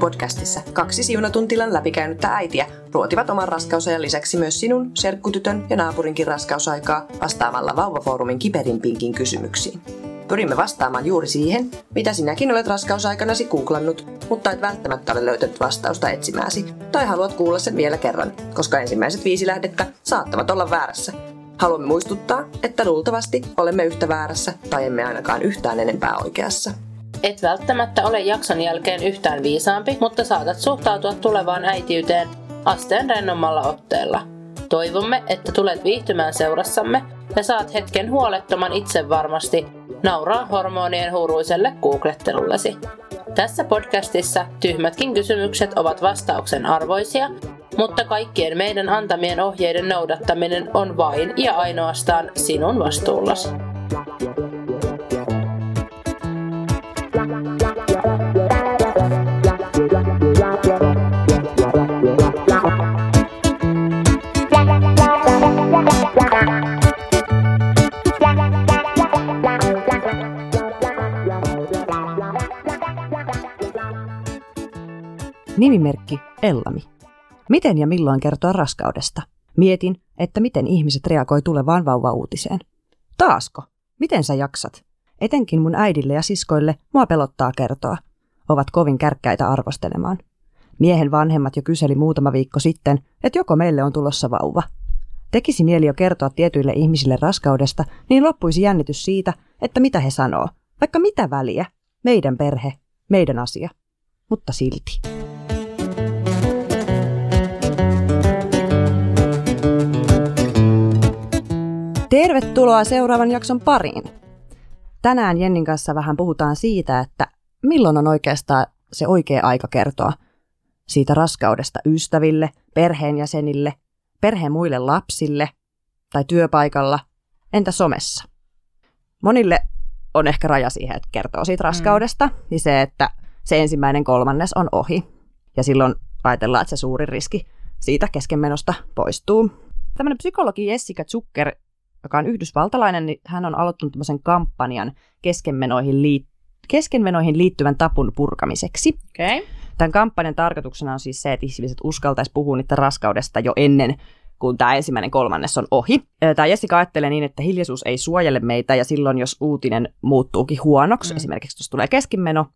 Podcastissa kaksi siunatuntilan läpikäynyttä äitiä ruotivat oman raskausajan lisäksi myös sinun, serkkutytön ja naapurinkin raskausaikaa vastaamalla Vauvafoorumin kiperimpiinkin kysymyksiin. Pyrimme vastaamaan juuri siihen, mitä sinäkin olet raskausaikanasi googlannut, mutta et välttämättä ole löytänyt vastausta etsimääsi, tai haluat kuulla sen vielä kerran, koska ensimmäiset viisi lähdettä saattavat olla väärässä. Haluamme muistuttaa, että luultavasti olemme yhtä väärässä tai emme ainakaan yhtään enempää oikeassa. Et välttämättä ole jakson jälkeen yhtään viisaampi, mutta saatat suhtautua tulevaan äitiyteen asteen rennommalla otteella. Toivomme, että tulet viihtymään seurassamme ja saat hetken huolettoman itsevarmasti nauraa hormonien huuruiselle googlettelullesi. Tässä podcastissa tyhmätkin kysymykset ovat vastauksen arvoisia, mutta kaikkien meidän antamien ohjeiden noudattaminen on vain ja ainoastaan sinun vastuullasi. Nimimerkki Ellami. Miten ja milloin kertoa raskaudesta? Mietin, että miten ihmiset reagoi tulevaan vauva-uutiseen. Taasko? Miten sä jaksat? Etenkin mun äidille ja siskoille mua pelottaa kertoa. Ovat kovin kärkkäitä arvostelemaan. Miehen vanhemmat jo kyseli muutama viikko sitten, että joko meille on tulossa vauva. Tekisi mieli jo kertoa tietyille ihmisille raskaudesta, niin loppuisi jännitys siitä, että mitä he sanoo. Vaikka mitä väliä. Meidän perhe, meidän asia. Mutta silti. Tervetuloa seuraavan jakson pariin. Tänään Jennin kanssa vähän puhutaan siitä, että milloin on oikeastaan se oikea aika kertoa siitä raskaudesta ystäville, perheenjäsenille, perheen muille lapsille tai työpaikalla, entä somessa. Monille on ehkä raja siihen, että kertoo siitä raskaudesta, mm. niin se, että se ensimmäinen kolmannes on ohi. Ja silloin ajatellaan, että se suuri riski siitä keskenmenosta poistuu. Tämmöinen psykologi Jessica Zucker joka on yhdysvaltalainen, niin hän on aloittanut tämmöisen kampanjan keskenmenoihin, liit- keskenmenoihin liittyvän tapun purkamiseksi. Okay. Tämän kampanjan tarkoituksena on siis se, että ihmiset uskaltaisi puhua niitä raskaudesta jo ennen kun tämä ensimmäinen kolmannes on ohi. Tämä Jessica ajattelee niin, että hiljaisuus ei suojele meitä ja silloin, jos uutinen muuttuukin huonoksi, mm. esimerkiksi jos tulee keskimeno,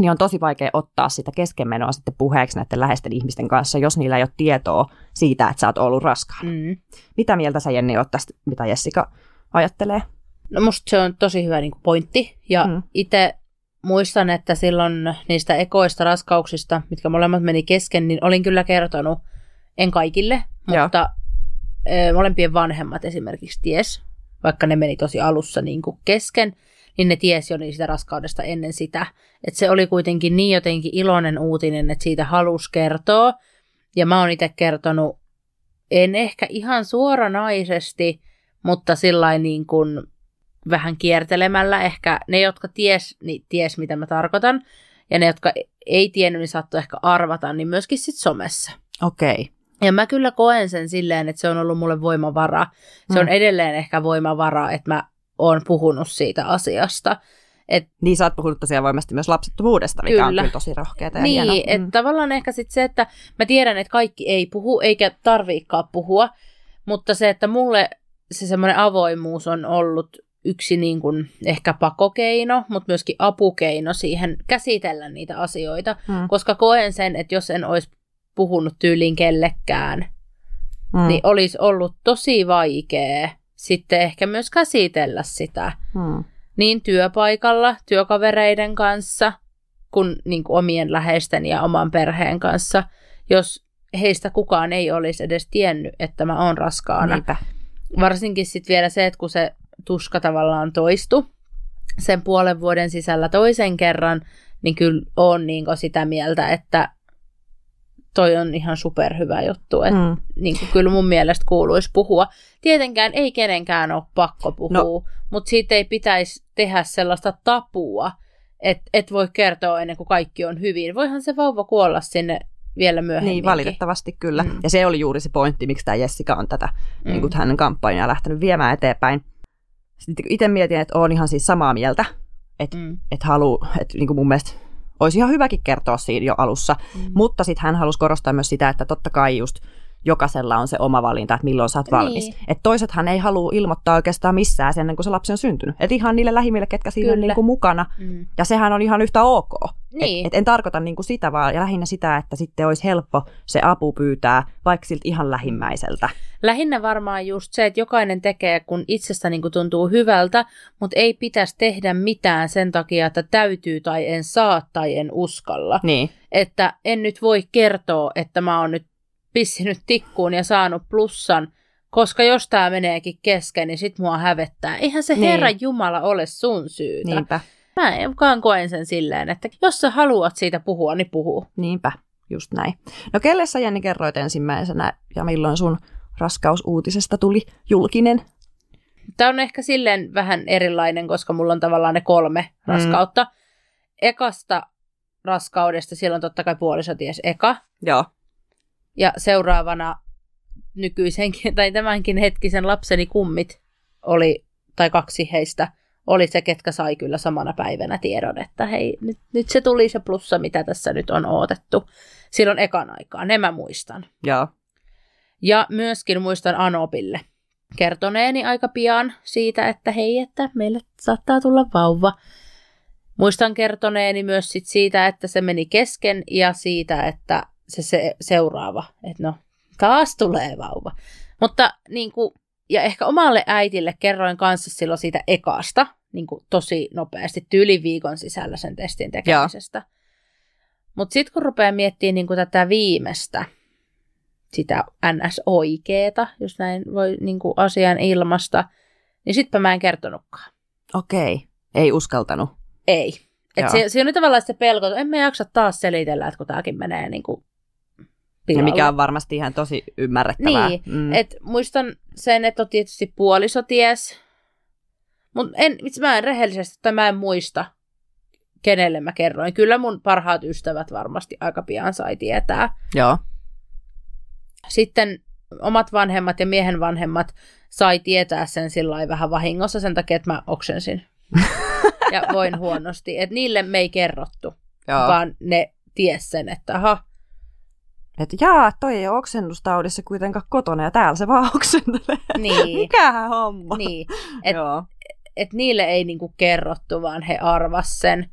niin on tosi vaikea ottaa sitä keskenmenoa sitten puheeksi näiden läheisten ihmisten kanssa, jos niillä ei ole tietoa siitä, että sä oot ollut raskaana. Mm. Mitä mieltä sä Jenni oot tästä, mitä Jessica ajattelee? No musta se on tosi hyvä niin kuin pointti. Ja mm. itse muistan, että silloin niistä ekoista raskauksista, mitkä molemmat meni kesken, niin olin kyllä kertonut, en kaikille, mutta Joo. molempien vanhemmat esimerkiksi ties, vaikka ne meni tosi alussa niin kuin kesken niin ne tiesi jo niin sitä raskaudesta ennen sitä. Että se oli kuitenkin niin jotenkin iloinen uutinen, että siitä halusi kertoa. Ja mä oon itse kertonut, en ehkä ihan suoranaisesti, mutta sillä niin kuin vähän kiertelemällä. Ehkä ne, jotka ties, niin ties mitä mä tarkoitan. Ja ne, jotka ei tiennyt, niin saattoi ehkä arvata, niin myöskin sit somessa. Okei. Okay. Ja mä kyllä koen sen silleen, että se on ollut mulle voimavara. Se mm. on edelleen ehkä voimavara, että mä on puhunut siitä asiasta. Et, niin sä oot puhunut tosiaan voimasti myös lapsettomuudesta, mikä kyllä. on kyllä tosi rohkeaa ja Niin, hieno. että mm. tavallaan ehkä sit se, että mä tiedän, että kaikki ei puhu, eikä tarviikaan puhua, mutta se, että mulle se semmoinen avoimuus on ollut yksi niin kuin ehkä pakokeino, mutta myöskin apukeino siihen käsitellä niitä asioita, mm. koska koen sen, että jos en olisi puhunut tyyliin kellekään, mm. niin olisi ollut tosi vaikea sitten ehkä myös käsitellä sitä hmm. niin työpaikalla, työkavereiden kanssa, kuin, niin kuin omien läheisten ja oman perheen kanssa, jos heistä kukaan ei olisi edes tiennyt, että mä oon raskaana. Niinpä. Varsinkin sitten vielä se, että kun se tuska tavallaan toistu sen puolen vuoden sisällä toisen kerran, niin kyllä on niin sitä mieltä, että toi on ihan superhyvä juttu. Että mm. niin kuin kyllä mun mielestä kuuluisi puhua. Tietenkään ei kenenkään ole pakko puhua, no. mutta siitä ei pitäisi tehdä sellaista tapua, että et voi kertoa ennen kuin kaikki on hyvin. Voihan se vauva kuolla sinne vielä myöhemmin. Niin, valitettavasti kyllä. Mm. Ja se oli juuri se pointti, miksi tämä Jessica on tätä mm. niin kuin hänen kampanjaa lähtenyt viemään eteenpäin. Sitten itse mietin, että olen ihan siis samaa mieltä, että mm. et halu, että niin kuin mun mielestä olisi ihan hyväkin kertoa siinä jo alussa. Mm. Mutta sitten hän halusi korostaa myös sitä, että totta kai just jokaisella on se oma valinta, että milloin sä oot valmis. Niin. Että toisethan ei halua ilmoittaa oikeastaan missään sen, kuin se lapsi on syntynyt. Että ihan niille lähimmille, ketkä siinä on Kyllä. niin kuin mukana. Mm. Ja sehän on ihan yhtä ok. Niin. Et, et en tarkoita niin kuin sitä, vaan lähinnä sitä, että sitten olisi helppo se apu pyytää vaikka siltä ihan lähimmäiseltä. Lähinnä varmaan just se, että jokainen tekee, kun itsestä niin kuin tuntuu hyvältä, mutta ei pitäisi tehdä mitään sen takia, että täytyy tai en saa tai en uskalla. Niin. Että en nyt voi kertoa, että mä oon nyt pissinyt tikkuun ja saanut plussan, koska jos tää meneekin kesken, niin sit mua hävettää. Eihän se Niin. Jumala ole sun syytä. Niinpä. Mä enkaan koen sen silleen, että jos sä haluat siitä puhua, niin puhu. Niinpä. Just näin. No kelle sä Jenni kerroit ensimmäisenä ja milloin sun raskausuutisesta tuli julkinen? Tämä on ehkä silleen vähän erilainen, koska mulla on tavallaan ne kolme Mm. raskautta. Ekasta raskaudesta, silloin totta kai puoliso ties eka. Joo. Ja seuraavana nykyisenkin, tai tämänkin hetkisen lapseni kummit oli, tai kaksi heistä, oli se, ketkä sai kyllä samana päivänä tiedon, että hei, nyt, nyt se tuli se plussa, mitä tässä nyt on odotettu. Silloin ekan aikaa, ne mä muistan. Joo. Ja myöskin muistan Anopille kertoneeni aika pian siitä, että hei, että meille saattaa tulla vauva. Muistan kertoneeni myös sit siitä, että se meni kesken ja siitä, että se, se seuraava, että no taas tulee vauva. Mutta niin kuin, ja ehkä omalle äitille kerroin kanssa silloin siitä ekasta, niin kuin tosi nopeasti, tyyli viikon sisällä sen testin tekemisestä. Mutta sitten kun rupeaa miettimään niin kuin tätä viimeistä, sitä NS-oikeeta, jos näin voi niin kuin asian ilmasta, niin sitpä mä en kertonutkaan. Okei. Ei uskaltanut. Ei. Et Joo. se, se on nyt tavallaan se pelko, että en mä jaksa taas selitellä, että kun tämäkin menee niin kuin Ja pilalle. mikä on varmasti ihan tosi ymmärrettävää. Niin, Mm. Et muistan sen, että on tietysti puoliso ties, mutta en, itse mä en rehellisesti, tai mä en muista, kenelle mä kerroin. Kyllä mun parhaat ystävät varmasti aika pian sai tietää. Joo. Sitten omat vanhemmat ja miehen vanhemmat sai tietää sen sillä vähän vahingossa sen takia, että mä oksensin. ja voin huonosti. Että niille me ei kerrottu, Joo. vaan ne ties sen, että aha, Että jaa, toi ei ole oksennustaudissa kuitenkaan kotona ja täällä se vaan oksentelee. niin, Mikähän homma. niin. Et, Joo. et niille ei niinku kerrottu, vaan he arvas sen.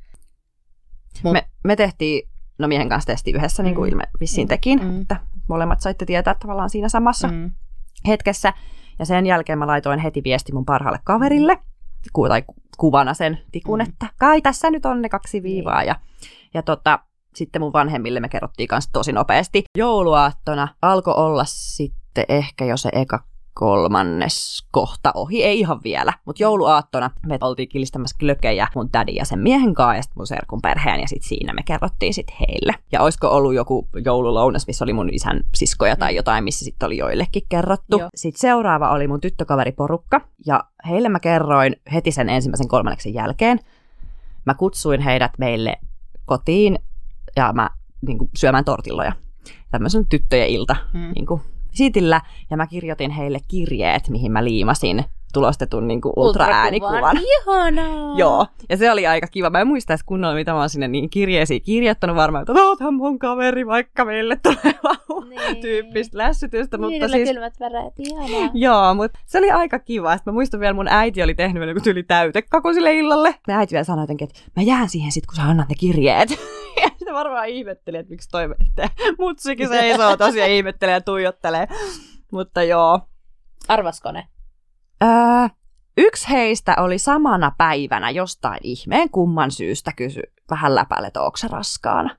Mut- Me, me tehtiin, no miehen kanssa testi yhdessä, niin kuin Mm. ilme vissiin tekin, Mm. että molemmat saitte tietää tavallaan siinä samassa Mm. hetkessä. Ja sen jälkeen mä laitoin heti viesti mun parhaalle kaverille, ku, tai ku- kuvana sen tikun, Mm. että kai tässä nyt on ne kaksi viivaa. Ja, ja tota, sitten mun vanhemmille me kerrottiin kanssa tosi nopeasti. Jouluaattona alkoi olla sitten ehkä jo se eka kolmannes kohta ohi, ei ihan vielä, mutta jouluaattona me oltiin kilistämässä glökejä mun tädin ja sen miehen kanssa ja mun serkun perheen ja sitten siinä me kerrottiin sitten heille. Ja olisiko ollut joku joululounas, missä oli mun isän siskoja tai jotain, missä sitten oli joillekin kerrottu. Joo. Sitten seuraava oli mun tyttökaveriporukka ja heille mä kerroin heti sen ensimmäisen kolmanneksen jälkeen. Mä kutsuin heidät meille kotiin ja mä niin kuin, syömään tortilloja. Tämmöisen tyttöjen ilta Mm. niin kuin, visitillä. Ja mä kirjoitin heille kirjeet, mihin mä liimasin tulostetun niin kuin, ultraäänikuvan. Ihanaa! Joo, ja se oli aika kiva. Mä en muista edes kunnolla, mitä mä oon sinne niin kirjeisiin kirjoittanut varmaan, että oothan mun kaveri, vaikka meille tulee Niin. tyyppistä lässytystä. Mutta Niillä siis, kylmät väreet, ihanaa. Joo, mutta se oli aika kiva. Sitten mä muistan vielä, mun äiti oli tehnyt vielä joku tyyli täytekaku sille illalle. Mä äiti vielä sanoi jotenkin, että mä jään siihen sit, kun sä annat ne kirjeet. ja sitten varmaan ihmetteli, että miksi toi menee. Mutsikin seisoo tosiaan ihmettelee ja tuijottelee. Mutta joo. Arvasko ne? Öö, yksi heistä oli samana päivänä jostain ihmeen kumman syystä kysy vähän läpälle, että onko se raskaana.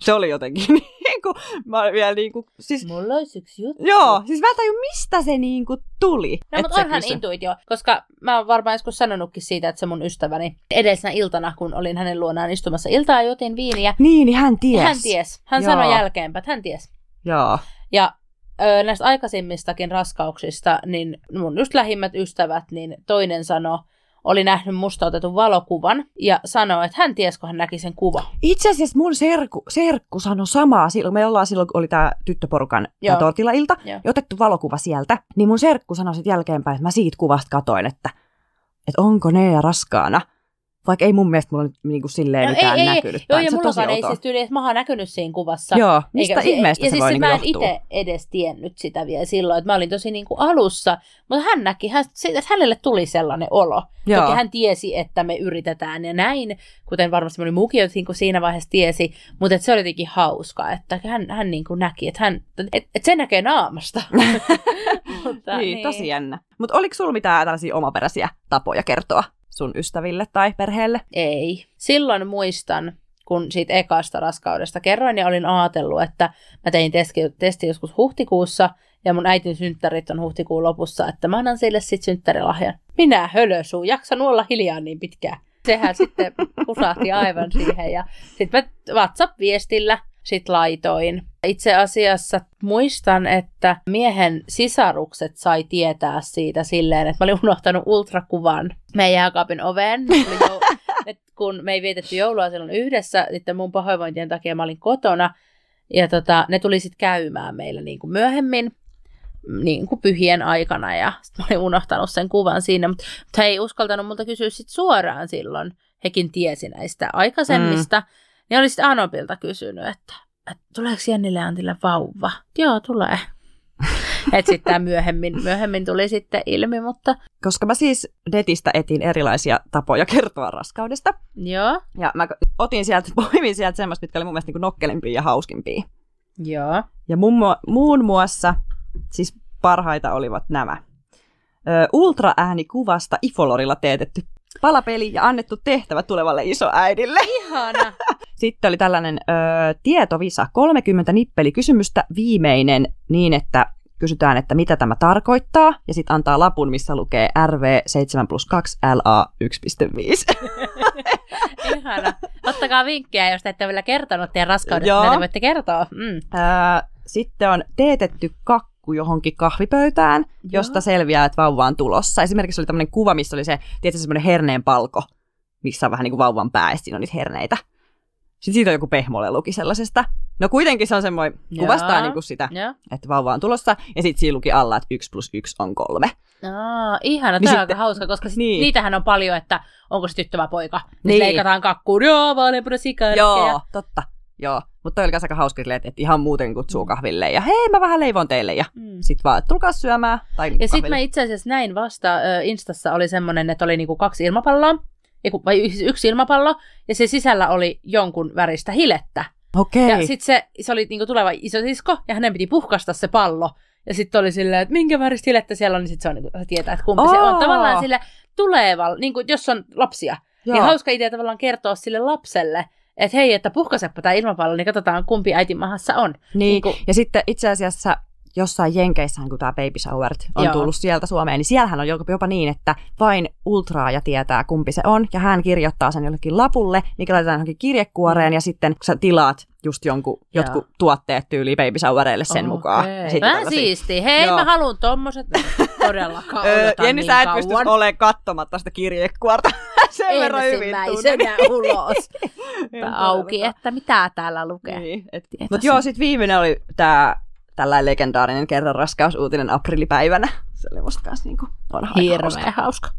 Se oli jotenkin niin kuin, mä olin vielä niin kuin, siis Mulla olisi yksi juttu. Joo, siis mä tajun, mistä se niinku tuli. No, mutta onhan kysyi. intuitio, koska mä oon varmaan joskus sanonutkin siitä, että se mun ystäväni edellisenä iltana, kun olin hänen luonaan istumassa iltaa ja jotin viiniä, Niin, niin hän ties. hän ties. Hän Joo. sanoi jälkeenpäin, että hän ties. Joo. Ja ö, näistä aikaisemmistakin raskauksista, niin mun just lähimmät ystävät, niin toinen sanoi, oli nähnyt musta otetun valokuvan ja sanoi, että hän ties, kun hän näki sen kuvan. Itse asiassa mun serkku, serkku sanoi samaa. Silloin, me ollaan silloin, kun oli tämä tyttöporukan tää tortilailta, Joo. ja otettu valokuva sieltä. Niin mun serkku sanoi sitten jälkeenpäin, että mä siitä kuvasta katoin, että, että onko Nea raskaana. Vaikka ei mun mielestä mulla nyt niinku silleen No mitään ei, ei, näkynyt. Joo, ja mullakaan ei siis tyyli edes maha näkynyt siinä kuvassa. Joo, mistä Eikä- ihmeestä ja se siis voi sit niinku mä en itse edes tiennyt sitä vielä silloin, että mä olin tosi niin kuin alussa, mutta hän näki, hän, että hänelle tuli sellainen olo. Joo. Toki hän tiesi, että me yritetään ja näin, kuten varmasti moni muukin jo niin kuin siinä vaiheessa tiesi, mutta että se oli jotenkin hauska, että hän, hän niin kuin näki, että, hän, että, että se näkee naamasta. mutta, niin, tosi jännä. Mutta oliko sulla mitään tällaisia omaperäisiä tapoja kertoa sun ystäville tai perheelle? Ei. Silloin muistan, kun siitä ekasta raskaudesta kerroin ja olin ajatellut, että mä tein testi, testi joskus huhtikuussa ja mun äitin synttärit on huhtikuun lopussa, että mä annan sille sit synttärilahjan. Minä hölösuu, jaksan olla hiljaa niin pitkään. Sehän sitten kusahti aivan siihen ja sitten mä WhatsApp-viestillä sit laitoin. Itse asiassa muistan, että miehen sisarukset sai tietää siitä silleen, että mä olin unohtanut ultrakuvan meidän jääkaapin oveen. Jou- et kun me ei vietetty joulua silloin yhdessä, sitten mun pahoinvointien takia mä olin kotona. Ja tota, ne tuli sitten käymään meillä niin kuin myöhemmin niin kuin pyhien aikana ja sit mä olin unohtanut sen kuvan siinä, mutta mut he ei uskaltanut multa kysyä sit suoraan silloin. Hekin tiesi näistä aikaisemmista. Mm. Niin oli sitten Anobilta kysynyt, että, että tuleeko Jennille Antille vauva? Joo, tulee. että sitten myöhemmin, myöhemmin tuli sitten ilmi, mutta Koska mä siis netistä etin erilaisia tapoja kertoa raskaudesta. joo, Ja mä otin sieltä, poimin sieltä semmoista, mitkä oli mun mielestä niin nokkelimpia ja hauskimpia. joo. Ja muun, mua- muun muassa, siis parhaita olivat nämä. Ö, ultraäänikuvasta Ifolorilla teetetty palapeli ja annettu tehtävä tulevalle isoäidille. Ihana. Sitten oli tällainen ö, tietovisa, 30 nippelikysymystä, viimeinen niin, että kysytään, että mitä tämä tarkoittaa, ja sitten antaa lapun, missä lukee RV 7 plus 2 LA 1.5. Ihana. Ottakaa vinkkejä, jos te ette ole vielä kertonut teidän raskaudesta, näitä voitte kertoa. Mm. Sitten on teetetty kakku johonkin kahvipöytään, josta Joo. selviää, että vauva on tulossa. Esimerkiksi oli tämmöinen kuva, missä oli se, tietysti semmoinen herneen palko, missä on vähän niin kuin vauvan pää, ja siinä on niitä herneitä. Sitten siitä on joku pehmoleluki sellaisesta. No kuitenkin se on semmoinen, kuvastaa niin kuin sitä, Joo. että vauva on tulossa, ja sitten siinä luki alla, että 1 plus 1 on kolme. Aa, ihana, Niin tämä on sitten- aika hauska, koska sit Niin. niitähän on paljon, että onko se tyttö vai poika. Niin. Niin. leikataan kakkuun, joo, vaaleanpuna sikarkkeja. Joo, totta. Joo, mutta toi oli aika hauska, silleen, että, että ihan muuten kutsuu kahville ja hei mä vähän leivon teille ja Mm. sit vaan, että tulkaa syömään. Tai Ja sitten mä itse asiassa näin vasta, ö, Instassa oli semmoinen, että oli niinku kaksi ilmapalloa, vai yksi ilmapallo, ja se sisällä oli jonkun väristä hilettä. Okei. Ja sitten se, se oli niinku tuleva isosisko, ja hänen piti puhkasta se pallo. Ja sitten oli silleen, että minkä väristä hilettä siellä on, niin sitten se on niinku, tietää, että kumpi se on. Aa. Tavallaan sille tuleva, niinku, jos on lapsia, Joo. niin hauska idea tavallaan kertoa sille lapselle, että hei, että puhkasepa tämä ilmapallo, niin katsotaan kumpi äitin mahassa on. Niin, Niinku- ja sitten itse asiassa jossain Jenkeissähän, kun tämä baby showert on Joo. tullut sieltä Suomeen, niin siellähän on jopa, niin, että vain ultraaja tietää, kumpi se on, ja hän kirjoittaa sen jollekin lapulle, mikä laitetaan johonkin kirjekuoreen, ja sitten kun sä tilaat just jonkun, Mm. Joo. jotkut tuotteet tyyliin baby showereille sen mukaan. Ja sitten Vähän siistiä. Hei, Joo. mä haluan tommoset. Todellakaan Jenni, niin sä et pystyisi olemaan katsomatta sitä kirjekuorta. Sen verran hyvin tunnen. Ulos. En auki, että mitä täällä lukee. Niin, et, Tieto Mutta joo, sitten viimeinen oli tämä tällainen legendaarinen kerran raskausuutinen aprillipäivänä. Se oli musta kanssa niinku, on aika Hirveän hauska. hauska.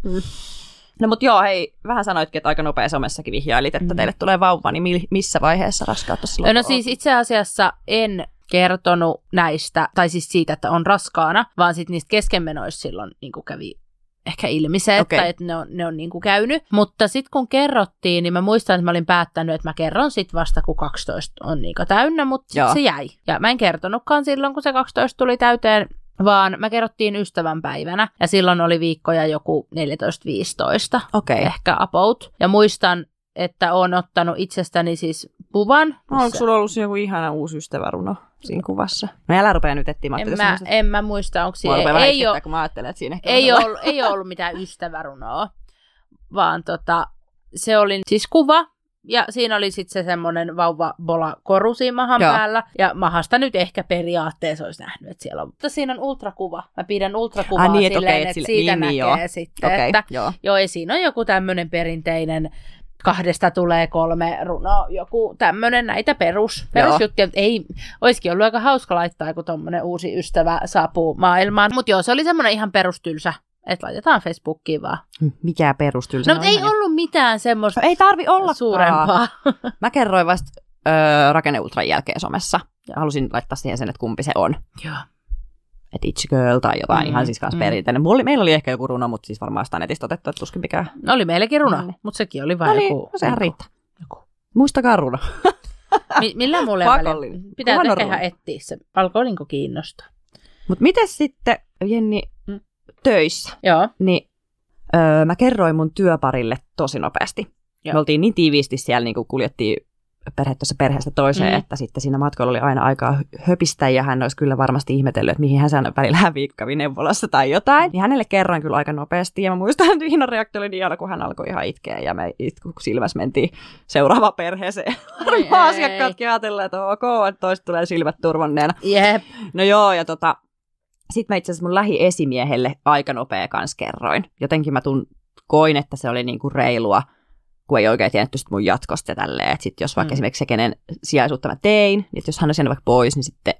No mut joo, hei, vähän sanoitkin, että aika nopea somessakin vihjailit, että Mm. teille tulee vauva, niin mi- missä vaiheessa raskautta silloin No on? siis itse asiassa en kertonut näistä, tai siis siitä, että on raskaana, vaan sitten niistä keskenmenoista silloin niin kävi ehkä ilmi se, että, Okei. että ne on, ne on niin kuin käynyt. Mutta sitten kun kerrottiin, niin mä muistan, että mä olin päättänyt, että mä kerron sitten vasta, kun 12 on niin täynnä, mutta Joo. sitten se jäi. Ja mä en kertonutkaan silloin, kun se 12 tuli täyteen, vaan mä kerrottiin ystävänpäivänä, ja silloin oli viikkoja joku 14-15 Okei. Okay. ehkä about. Ja muistan, että oon ottanut itsestäni siis puvan. Onko missä- sulla ollut joku ihana uusi ystäväruno siinä kuvassa? No älä rupea nyt etsimään. en, mä, en mä muista, onko siinä, ei, itkettää, ole, kun mä ajattelen, että siinä ehkä ei, ole, ollut, ei ollut mitään ystävärunoa, vaan tota, se oli siis kuva, ja siinä oli sitten se semmoinen vauva-bola koru siinä mahan Joo. päällä, ja mahasta nyt ehkä periaatteessa olisi nähnyt, että siellä on. Mutta siinä on ultrakuva. Mä pidän ultrakuvaa Ah, niin, silleen, et että sille- siitä niin, niin, näkee joo. sitten, Okei, että joo. Joo, ja siinä on joku tämmöinen perinteinen kahdesta tulee kolme runoa, joku tämmöinen näitä perus, perusjuttuja. Ei, olisikin ollut aika hauska laittaa, kun tommonen uusi ystävä saapuu maailmaan. Mutta joo, se oli semmoinen ihan perustylsä että laitetaan Facebookiin vaan. Mikä perustuu? No mutta ei ollut mitään semmoista ei tarvi olla suurempaa. Mä kerroin vasta öö, rakenneultran jälkeen somessa. Ja halusin laittaa siihen sen, että kumpi se on. Joo. Että Itch Girl tai jotain Mm, ihan siis kanssa mm. perinteinen. Mulla oli, meillä oli ehkä joku runo, mutta siis varmaan sitä netistä otettu, että tuskin mikään. Oli meillekin runo, Mm. mutta sekin oli vain No niin, joku. no sehän joku- riittää. joku. Muistakaa runo. Mi- millä väliä? Pakollinen. Pitää tehdä etsiä se. Alkoilinko kiinnostaa? Mutta miten sitten, Jenni, Mm. töissä? Joo. Niin öö, mä kerroin mun työparille tosi nopeasti. Joo. Me oltiin niin tiiviisti siellä, niin kuin kuljettiin perhe tuossa perheestä toiseen, mm. että sitten siinä matkalla oli aina aikaa hö- höpistä ja hän olisi kyllä varmasti ihmetellyt, että mihin hän sen välillä hävii, kävi neuvolassa tai jotain. Niin hänelle kerroin kyllä aika nopeasti ja mä muistan, että Iinan reaktio oli niin kun hän alkoi ihan itkeä ja me itku silmässä mentiin seuraavaan perheeseen. Varmaan asiakkaatkin ajatellaan, että ok, että toista tulee silmät turvonneena. Jep. No joo, ja tota, sitten mä itse asiassa mun lähiesimiehelle aika nopea kans kerroin. Jotenkin mä tun, koin, että se oli niinku reilua, kun ei oikein sit mun jatkosta ja tälleen. Että sit jos vaikka Mm. esimerkiksi se, kenen sijaisuutta mä tein, niin että jos hän olisi jäänyt vaikka pois, niin sitten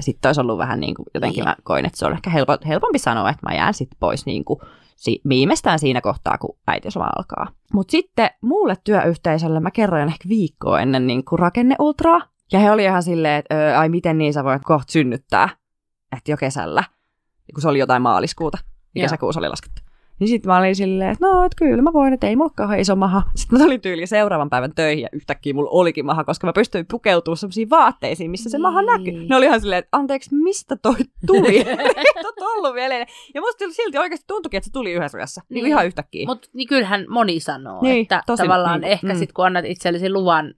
sitten olisi ollut vähän niin kuin, jotenkin Niin. mä koin, että se on ehkä helpo, helpompi sanoa, että mä jään sitten pois niin kuin, si, viimeistään siinä kohtaa, kun äitiysloma alkaa. Mutta sitten muulle työyhteisölle mä kerroin ehkä viikkoa ennen niin kuin rakenneultraa. Ja he oli ihan silleen, että "Ö, ai miten niin sä voit kohta synnyttää, että jo kesällä, kun se oli jotain maaliskuuta, niin kesäkuussa oli laskettu. Niin sitten mä olin silleen, että no, että kyllä mä voin, että ei mulla kauhean iso maha. Sitten mä tulin tyyli seuraavan päivän töihin ja yhtäkkiä mulla olikin maha, koska mä pystyin pukeutumaan sellaisiin vaatteisiin, missä se maha Niin. näkyy. Ne oli ihan silleen, että anteeksi, mistä toi tuli? Ei tot ollut vielä. Ja musta silti oikeasti tuntuikin, että se tuli yhdessä yössä. Niin, Niin. ihan yhtäkkiä. Mutta niin kyllähän moni sanoo, Niin, että tosi- tavallaan niin, ehkä mm. sit kun annat itsellesi luvan,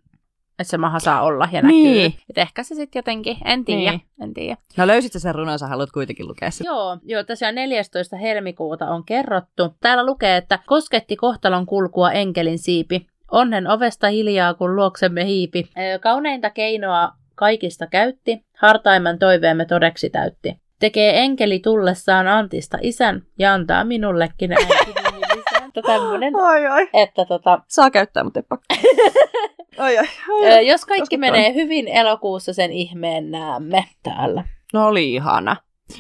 että se maha saa olla ja näkyy. Niin. Et ehkä se sitten jotenkin, en tiedä, Niin. en tiedä. No löysit sä sen runon, sä haluat kuitenkin lukea sen. Joo, joo, tosiaan 14. helmikuuta on kerrottu. Täällä lukee, että kosketti kohtalon kulkua enkelin siipi. Onnen ovesta hiljaa, kun luoksemme hiipi. Kauneinta keinoa kaikista käytti, hartaimman toiveemme todeksi täytti. Tekee enkeli tullessaan Antista isän ja antaa minullekin lisän. Tämmönen, Ai ai. että tota, Saa käyttää, mutta ei pakko. ai ai. ai, jos kaikki Koska menee hyvin elokuussa, sen ihmeen näemme täällä. No oli ihana.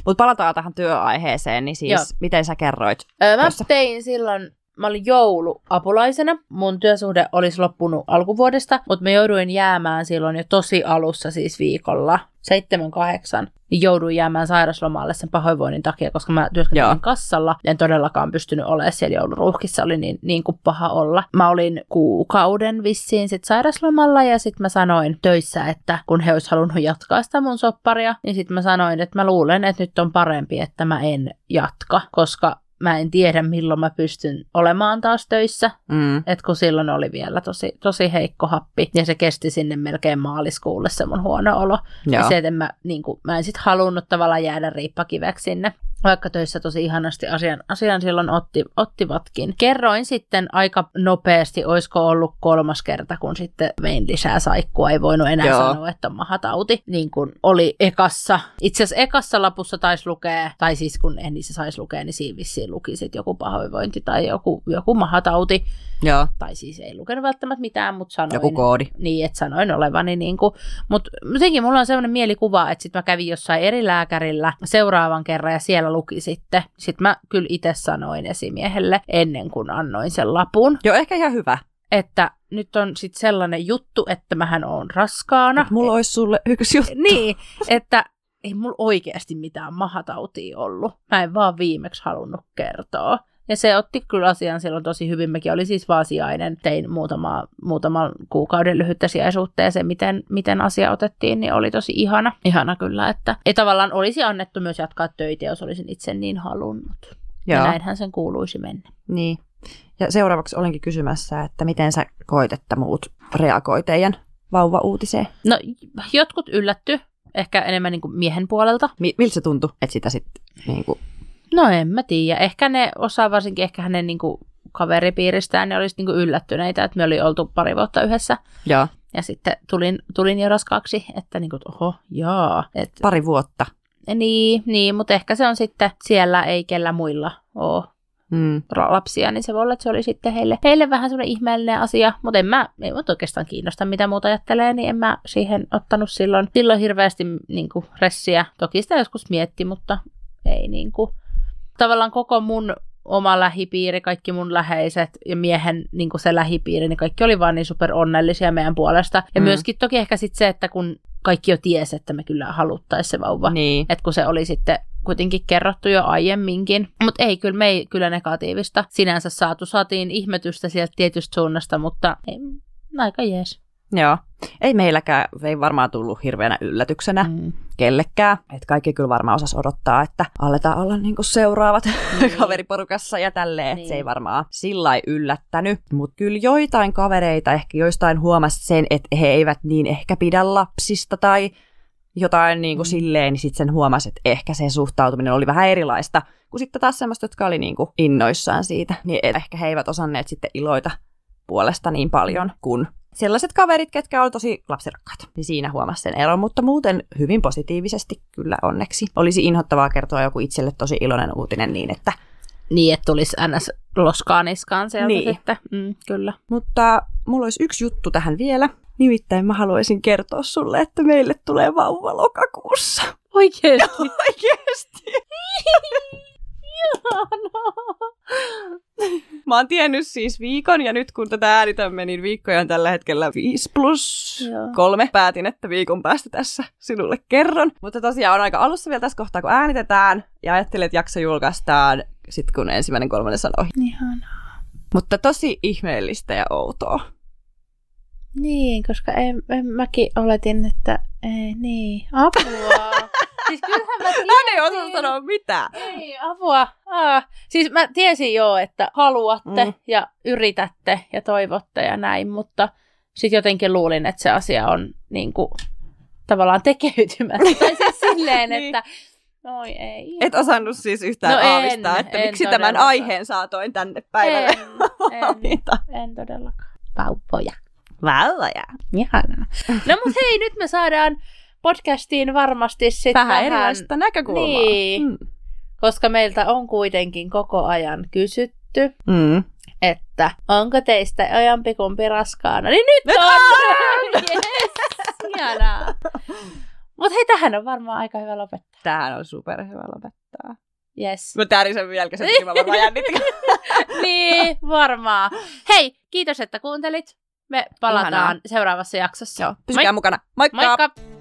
Mutta palataan tähän työaiheeseen, niin siis Joo. miten sä kerroit? Öö, mä tein silloin, mä olin jouluapulaisena. Mun työsuhde olisi loppunut alkuvuodesta, mutta mä jouduin jäämään silloin jo tosi alussa, siis viikolla 7-8. Niin jouduin jäämään sairaslomalle sen pahoinvoinnin takia, koska mä työskentelin Joo. kassalla. En todellakaan pystynyt olemaan siellä jouluruuhkissa, oli niin, niin kuin paha olla. Mä olin kuukauden vissiin sit sairaslomalla ja sitten mä sanoin töissä, että kun he olisi halunnut jatkaa sitä mun sopparia, niin sitten mä sanoin, että mä luulen, että nyt on parempi, että mä en jatka, koska mä en tiedä milloin mä pystyn olemaan taas töissä, Mm. et kun silloin oli vielä tosi, tosi heikko happi ja se kesti sinne melkein maaliskuulle se mun huono olo. Ja Joo. se, että mä, niin kuin, mä en sit halunnut tavallaan jäädä riippakiveksi sinne. Vaikka töissä tosi ihanasti asian, asian silloin otti, ottivatkin. Kerroin sitten aika nopeasti, olisiko ollut kolmas kerta, kun sitten vein lisää saikkua. Ei voinut enää Joo. sanoa, että on mahatauti. Niin kuin oli ekassa. Itse asiassa ekassa lapussa taisi lukea, tai siis kun en niissä saisi lukea, niin siinä vissiin luki sit joku pahoinvointi tai joku, joku mahatauti. Joo. Tai siis ei lukenut välttämättä mitään, mutta sanoin. Joku koodi. Niin, että sanoin olevani niin kuin, mutta jotenkin mulla on sellainen mielikuva, että sitten mä kävin jossain eri lääkärillä seuraavan kerran ja siellä luki sitten. Sitten mä kyllä itse sanoin esimiehelle ennen kuin annoin sen lapun, Joo, ehkä ihan hyvä. että nyt on sitten sellainen juttu, että mähän oon raskaana. Et mulla olisi sulle yksi juttu. Niin, että ei mulla oikeasti mitään mahatautia ollut. Mä en vaan viimeksi halunnut kertoa. Ja se otti kyllä asian silloin tosi hyvin. Mäkin oli siis vaan sijainen. Tein muutama, muutaman kuukauden lyhyttä sijaisuutta ja se, miten, miten asia otettiin, niin oli tosi ihana. Ihana kyllä, että ei tavallaan olisi annettu myös jatkaa töitä, jos olisin itse niin halunnut. Ja Joo. näinhän sen kuuluisi mennä. Niin. Ja seuraavaksi olenkin kysymässä, että miten sä koit, että muut reagoi teidän vauva-uutiseen? No, jotkut yllätty, ehkä enemmän niin kuin miehen puolelta. Mi- miltä se tuntui, että sitä sitten niin kuin... No en mä tiedä. Ehkä ne osaa varsinkin ehkä hänen niin kuin, kaveripiiristään, ne olisi niin kuin, yllättyneitä, että me oli oltu pari vuotta yhdessä. Joo, Ja sitten tulin, tulin jo raskaaksi, että niin kuin, oho, jaa. Et, pari vuotta. niin, niin, mutta ehkä se on sitten siellä ei kellä muilla ole Mm. lapsia, niin se voi olla, että se oli sitten heille, heille vähän semmoinen ihmeellinen asia, mutta en mä, ei mut oikeastaan kiinnosta, mitä muuta ajattelee, niin en mä siihen ottanut silloin, silloin hirveästi niin kuin, ressiä. Toki sitä joskus mietti, mutta ei niin kuin, tavallaan koko mun oma lähipiiri, kaikki mun läheiset ja miehen niin se lähipiiri, niin kaikki oli vaan niin super onnellisia meidän puolesta. Ja mm. myöskin toki ehkä sitten se, että kun kaikki jo tiesi, että me kyllä haluttaisiin se vauva. Niin. Että kun se oli sitten kuitenkin kerrottu jo aiemminkin. Mutta ei, kyllä me ei kyllä negatiivista sinänsä saatu. Saatiin ihmetystä sieltä tietystä suunnasta, mutta ei, aika jees. Joo. Ei meilläkään, ei varmaan tullut hirveänä yllätyksenä mm. kellekään. Että kaikki kyllä varmaan osas odottaa, että aletaan olla niinku seuraavat niin. kaveriporukassa ja tälleen. Niin. Se ei niin. varmaan sillä yllättänyt. Mutta kyllä joitain kavereita ehkä joistain huomasi sen, että he eivät niin ehkä pidä lapsista tai jotain niin kuin mm. silleen, niin sitten sen huomasi, että ehkä se suhtautuminen oli vähän erilaista kuin sitten taas semmoista, jotka oli niin kuin innoissaan siitä. Niin ehkä he eivät osanneet sitten iloita puolesta niin paljon kuin sellaiset kaverit, ketkä on tosi lapsirakkaita. Niin siinä huomasi sen eron, mutta muuten hyvin positiivisesti kyllä onneksi. Olisi inhottavaa kertoa joku itselle tosi iloinen uutinen niin, että... Niin, että tulisi ns. loskaa niskaan sieltä niin. sitten. Mm, kyllä. Mutta mulla olisi yksi juttu tähän vielä. Nimittäin mä haluaisin kertoa sulle, että meille tulee vauva lokakuussa. Oikeesti? Oikeesti. Mä oon tiennyt siis viikon ja nyt kun tätä äänitämme, niin viikkoja on tällä hetkellä 5 plus Joo. kolme. Päätin, että viikon päästä tässä sinulle kerron. Mutta tosiaan on aika alussa vielä tässä kohtaa, kun äänitetään ja ajattelin, että jakso julkaistaan sitten kun ensimmäinen kolmannen ohi. Ihanaa. Mutta tosi ihmeellistä ja outoa. Niin, koska en, en, mäkin oletin, että ei niin, apua. siis kyllähän mä tiesin. Hän ei osaa sanoa mitään. Ei, apua. Ah. Siis mä tiesin jo, että haluatte mm. ja yritätte ja toivotte ja näin, mutta sitten jotenkin luulin, että se asia on niin kuin, tavallaan tekeytymättä. tai siis silleen, niin. että Oi ei. Et osannut siis yhtään no aavistaa, en, että en miksi todellakaan. tämän aiheen saatoin tänne päivälle en, en, en todellakaan. Vauvoja. Vauvoja. Ihanaa. No mut hei, nyt me saadaan podcastiin varmasti sitten vähän, vähän erilaista näkökulmaa. Niin, mm. koska meiltä on kuitenkin koko ajan kysytty, mm. että onko teistä ajampi kumpi raskaana. Niin nyt, nyt on! on! yes! Mutta hei, tähän on varmaan aika hyvä lopettaa. Tähän on super hyvä lopettaa. Yes. Mä tärisen jälkeen, mä varmaan niin, varmaan. Hei, kiitos, että kuuntelit. Me palataan Ihanaa. seuraavassa jaksossa. Joo, pysykää Moi. mukana. Moikka! Moikka!